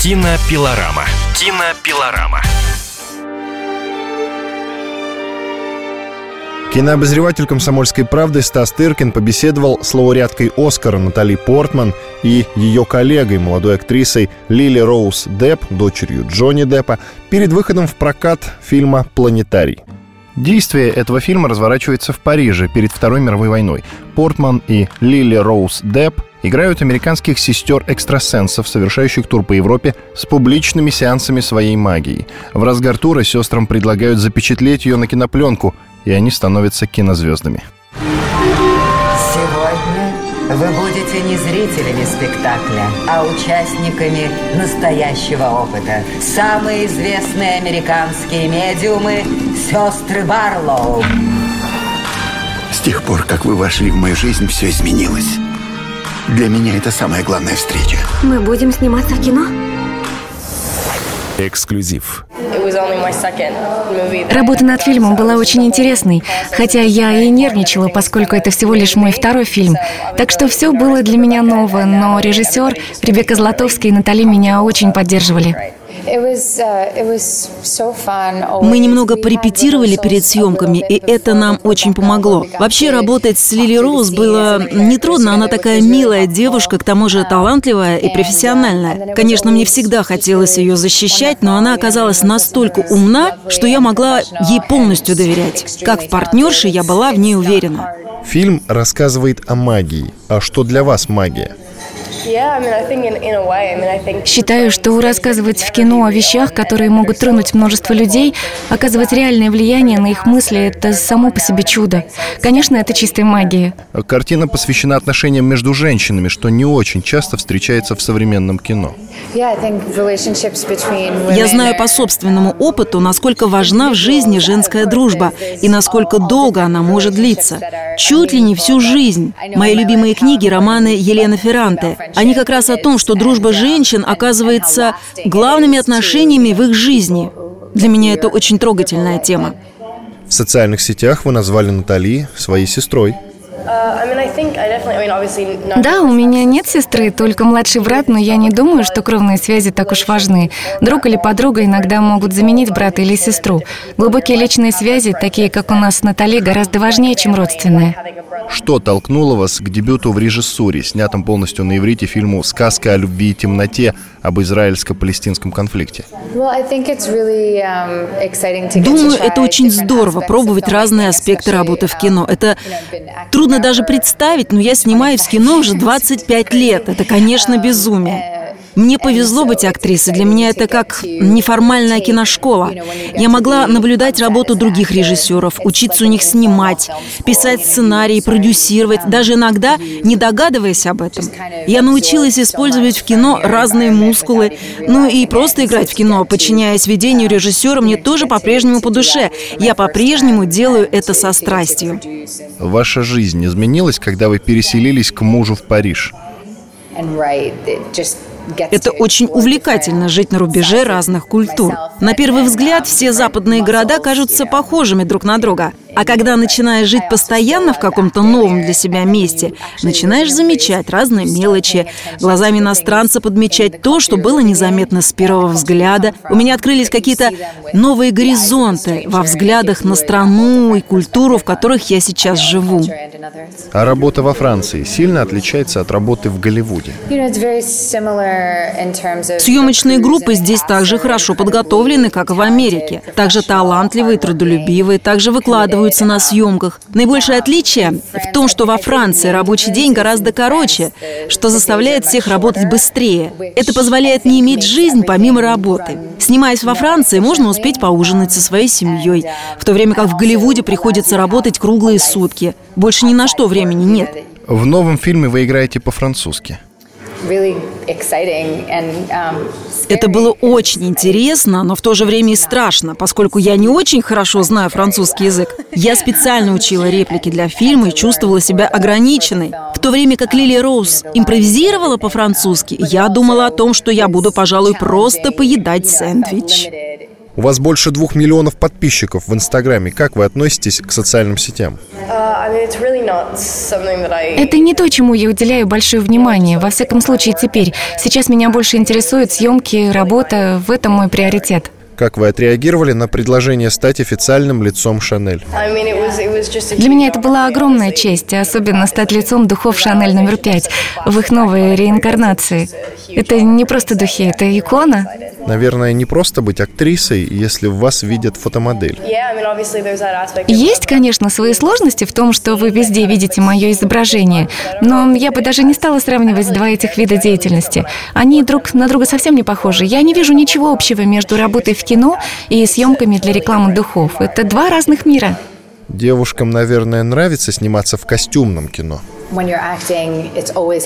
Кинопилорама. Кинопилорама. Кинообозреватель «Комсомольской правды» Стас Тыркин побеседовал с лауреаткой «Оскара» Натали Портман и ее коллегой, молодой актрисой Лили Роуз Депп, дочерью Джонни Деппа, перед выходом в прокат фильма «Планетарий». Действие этого фильма разворачивается в Париже перед Второй мировой войной. Портман и Лили Роуз Депп играют американских сестер-экстрасенсов, совершающих тур по Европе с публичными сеансами своей магии. В разгар тура сестрам предлагают запечатлеть ее на кинопленку, и они становятся кинозвездами. Сегодня вы будете не зрителями спектакля, а участниками настоящего опыта. Самые известные американские медиумы – сестры Барлоу. С тех пор, как вы вошли в мою жизнь, все изменилось. Для меня это самая главная встреча. Мы будем сниматься в кино? Эксклюзив. Работа над фильмом была очень интересной, хотя я и нервничала, поскольку это всего лишь мой второй фильм. Так что все было для меня ново, но режиссер Ребекка Златовская и Натали меня очень поддерживали. Мы немного порепетировали перед съемками, и это нам очень помогло. Вообще работать с Лили Роуз было нетрудно. Она такая милая девушка, к тому же талантливая и профессиональная. Конечно, мне всегда хотелось ее защищать, но она оказалась настолько умна, что я могла ей полностью доверять. Как в партнерше я была в ней уверена. Фильм рассказывает о магии. А что для вас магия? Считаю, что рассказывать в кино о вещах, которые могут тронуть множество людей, оказывать реальное влияние на их мысли, это само по себе чудо. Конечно, это чистая магия. Картина посвящена отношениям между женщинами, что не очень часто встречается в современном кино. Я знаю по собственному опыту, насколько важна в жизни женская дружба и насколько долго она может длиться. Чуть ли не всю жизнь. Мои любимые книги – романы Елены Ферранте. Они как раз о том, что дружба женщин оказывается главными отношениями в их жизни. Для меня это очень трогательная тема. В социальных сетях вы назвали Натали своей сестрой. Да, у меня нет сестры, только младший брат, но я не думаю, что кровные связи так уж важны. Друг или подруга иногда могут заменить брата или сестру. Глубокие личные связи, такие как у нас с Натали, гораздо важнее, чем родственные. Что толкнуло вас к дебюту в режиссуре, снятом полностью на иврите фильму «Сказка о любви и темноте» об израильско-палестинском конфликте? Думаю, это очень здорово, пробовать разные аспекты работы в кино. Это трудно даже представить, но я снимаюсь в кино уже 25 лет. Это, конечно, безумие. Мне повезло быть актрисой. Для меня это как неформальная киношкола. Я могла наблюдать работу других режиссеров, учиться у них снимать, писать сценарии, продюсировать, даже иногда не догадываясь об этом. Я научилась использовать в кино разные мускулы, ну и просто играть в кино, подчиняясь ведению режиссера, мне тоже по-прежнему по душе. Я по-прежнему делаю это со страстью. Ваша жизнь изменилась, когда вы переселились к мужу в Париж? Это очень увлекательно жить на рубеже разных культур. На первый взгляд все западные города кажутся похожими друг на друга. А когда начинаешь жить постоянно в каком-то новом для себя месте, начинаешь замечать разные мелочи, глазами иностранца подмечать то, что было незаметно с первого взгляда. У меня открылись какие-то новые горизонты во взглядах на страну и культуру, в которых я сейчас живу. А работа во Франции сильно отличается от работы в Голливуде? Съемочные группы здесь также хорошо подготовлены, как и в Америке. Также талантливые, трудолюбивые, также выкладываются на съемках. Наибольшее отличие в том, что во Франции рабочий день гораздо короче, что заставляет всех работать быстрее. Это позволяет не иметь жизнь помимо работы. Снимаясь во Франции, можно успеть поужинать со своей семьей, в то время как в Голливуде приходится работать круглые сутки. Больше ни на что времени нет. В новом фильме вы играете по-французски. Um, Это было очень интересно, но в то же время и страшно, поскольку я не очень хорошо знаю французский язык. Я специально учила реплики для фильма и чувствовала себя ограниченной. В то время как Лили Роуз импровизировала по-французски, я думала о том, что я буду, пожалуй, просто поедать сэндвич. У вас больше двух миллионов подписчиков в Инстаграме. Как вы относитесь к социальным сетям? Это не то, чему я уделяю большое внимание. Во всяком случае, теперь. Сейчас меня больше интересуют съемки, работа. В этом мой приоритет. Как вы отреагировали на предложение стать официальным лицом Шанель? Для меня это была огромная честь, особенно стать лицом духов Шанель номер пять в их новой реинкарнации. Это не просто духи, это икона. Наверное, не просто быть актрисой, если в вас видят фотомодель. Есть, конечно, свои сложности в том, что вы везде видите мое изображение, но я бы даже не стала сравнивать два этих вида деятельности. Они друг на друга совсем не похожи. Я не вижу ничего общего между работой в кино и съемками для рекламы духов. Это два разных мира. Девушкам, наверное, нравится сниматься в костюмном кино.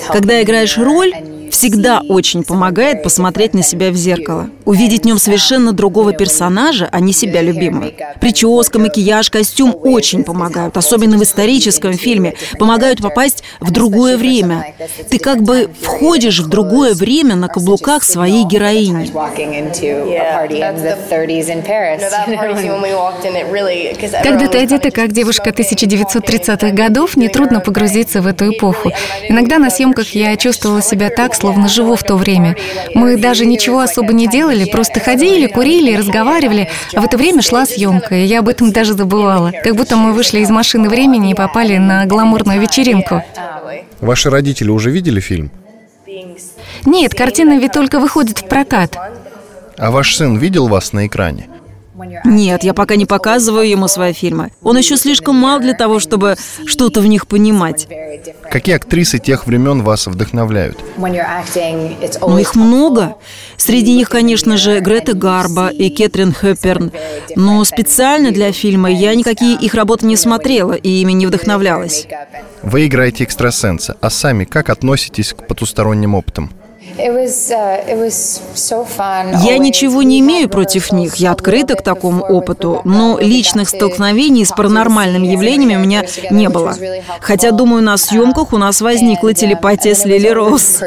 Когда играешь роль, всегда очень помогает посмотреть на себя в зеркало. Увидеть в нем совершенно другого персонажа, а не себя любимого. Прическа, макияж, костюм очень помогают, особенно в историческом фильме. Помогают попасть в другое время. Ты как бы входишь в другое время на каблуках своей героини. Когда ты одета как девушка 1930-х годов, нетрудно погрузиться в эту эпоху. Иногда на съемках я чувствовала себя так, словно живу в то время. Мы даже ничего особо не делали, просто ходили, курили, разговаривали, а в это время шла съемка, и я об этом даже забывала. Как будто мы вышли из машины времени и попали на гламурную вечеринку. Ваши родители уже видели фильм? Нет, картина ведь только выходит в прокат. А ваш сын видел вас на экране? Нет, я пока не показываю ему свои фильмы. Он еще слишком мал для того, чтобы что-то в них понимать. Какие актрисы тех времен вас вдохновляют? Ну, их много. Среди них, конечно же, Грета Гарба и Кэтрин Хэпперн. Но специально для фильма я никакие их работы не смотрела и ими не вдохновлялась. Вы играете экстрасенса, а сами как относитесь к потусторонним опытам? Uh, я ничего не имею против них, я открыта к такому опыту, но личных столкновений с паранормальными явлениями у меня не было. Хотя, думаю, на съемках у нас возникла телепатия с Лили Роуз.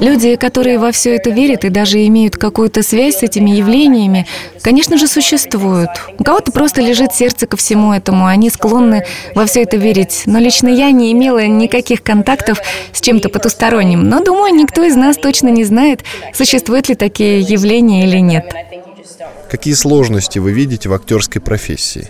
Люди, которые во все это верят и даже имеют какую-то связь с этими явлениями, конечно же, существуют. У кого-то просто лежит сердце ко всему этому, они склонны во все это верить. Но лично я не имела никаких контактов с чем-то потусторонним. Но, думаю, никто из нас точно не знает, существуют ли такие явления или нет. Какие сложности вы видите в актерской профессии?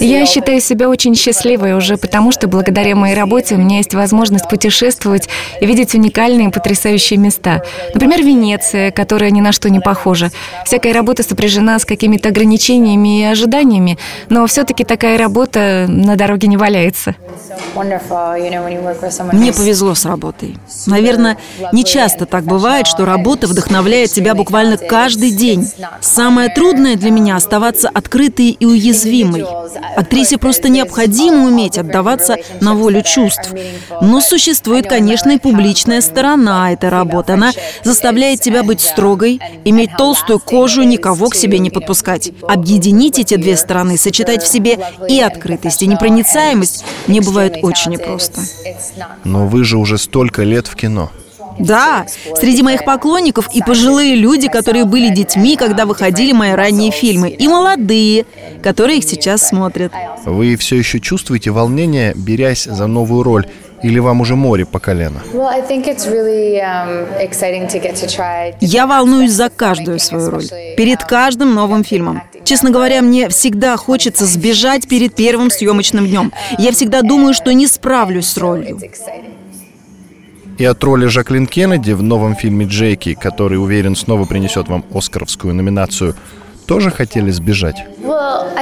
Я считаю себя очень счастливой уже потому, что благодаря моей работе у меня есть возможность путешествовать и видеть уникальные потрясающие места. Например, Венеция, которая ни на что не похожа. Всякая работа сопряжена с какими-то ограничениями и ожиданиями, но все-таки такая работа на дороге не валяется. Мне повезло с работой. Наверное, не часто так бывает, что работа вдохновляет тебя буквально каждый день. Самое трудное для меня оставаться открытой и уязвимой. Актрисе просто необходимо уметь отдаваться на волю чувств. Но существует, конечно, и публичная сторона этой работы. Она заставляет тебя быть строгой, иметь толстую кожу, никого к себе не подпускать. Объединить эти две стороны, сочетать в себе и открытость, и непроницаемость не бывает очень непросто. Но вы же уже столько лет в кино. Да, среди моих поклонников и пожилые люди, которые были детьми, когда выходили мои ранние фильмы, и молодые, которые их сейчас смотрят. Вы все еще чувствуете волнение, берясь за новую роль? Или вам уже море по колено? Um, Я волнуюсь за каждую свою роль, перед каждым новым фильмом. Честно говоря, мне всегда хочется сбежать перед первым съемочным днем. Я всегда думаю, что не справлюсь с ролью. И от роли Жаклин Кеннеди в новом фильме «Джеки», который, уверен, снова принесет вам оскаровскую номинацию, тоже хотели сбежать? Um,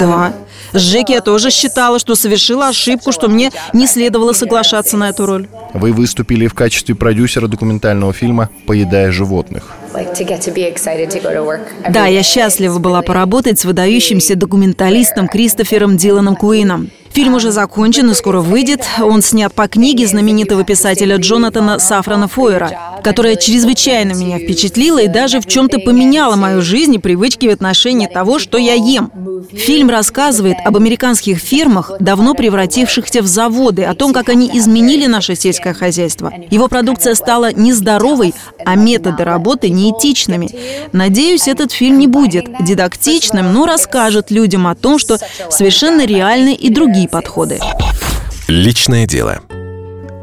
да. С Джеки я тоже считала, что совершила ошибку, что мне не следовало соглашаться на эту роль. Вы выступили в качестве продюсера документального фильма «Поедая животных». Да, я счастлива была поработать с выдающимся документалистом Кристофером Диланом Куином. Фильм уже закончен и скоро выйдет. Он снят по книге знаменитого писателя Джонатана Сафрана Фойера, которая чрезвычайно меня впечатлила и даже в чем-то поменяла мою жизнь и привычки в отношении того, что я ем. Фильм рассказывает об американских фермах, давно превратившихся в заводы, о том, как они изменили наше сельское хозяйство. Его продукция стала нездоровой, а методы работы неэтичными. Надеюсь, этот фильм не будет дидактичным, но расскажет людям о том, что совершенно реальны и другие подходы. Личное дело.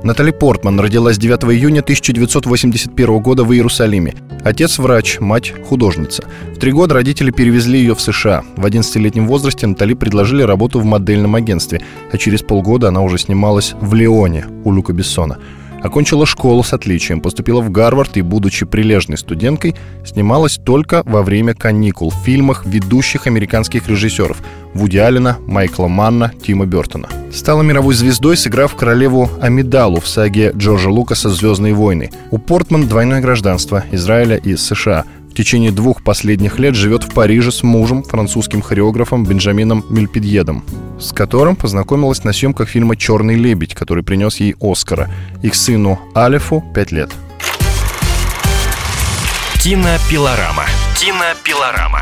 Натали Портман родилась 9 июня 1981 года в Иерусалиме. Отец – врач, мать – художница. В три года родители перевезли ее в США. В 11-летнем возрасте Натали предложили работу в модельном агентстве, а через полгода она уже снималась в «Леоне» у Люка Бессона – Окончила школу с отличием, поступила в Гарвард и, будучи прилежной студенткой, снималась только во время каникул в фильмах ведущих американских режиссеров Вуди Аллена, Майкла Манна, Тима Бертона. Стала мировой звездой, сыграв королеву Амидалу в саге Джорджа Лукаса «Звездные войны». У Портман двойное гражданство Израиля и США – в течение двух последних лет живет в Париже с мужем, французским хореографом Бенджамином Мильпедьедом, с которым познакомилась на съемках фильма «Черный лебедь», который принес ей Оскара. Их сыну Алифу пять лет. Кинопилорама. Кинопилорама.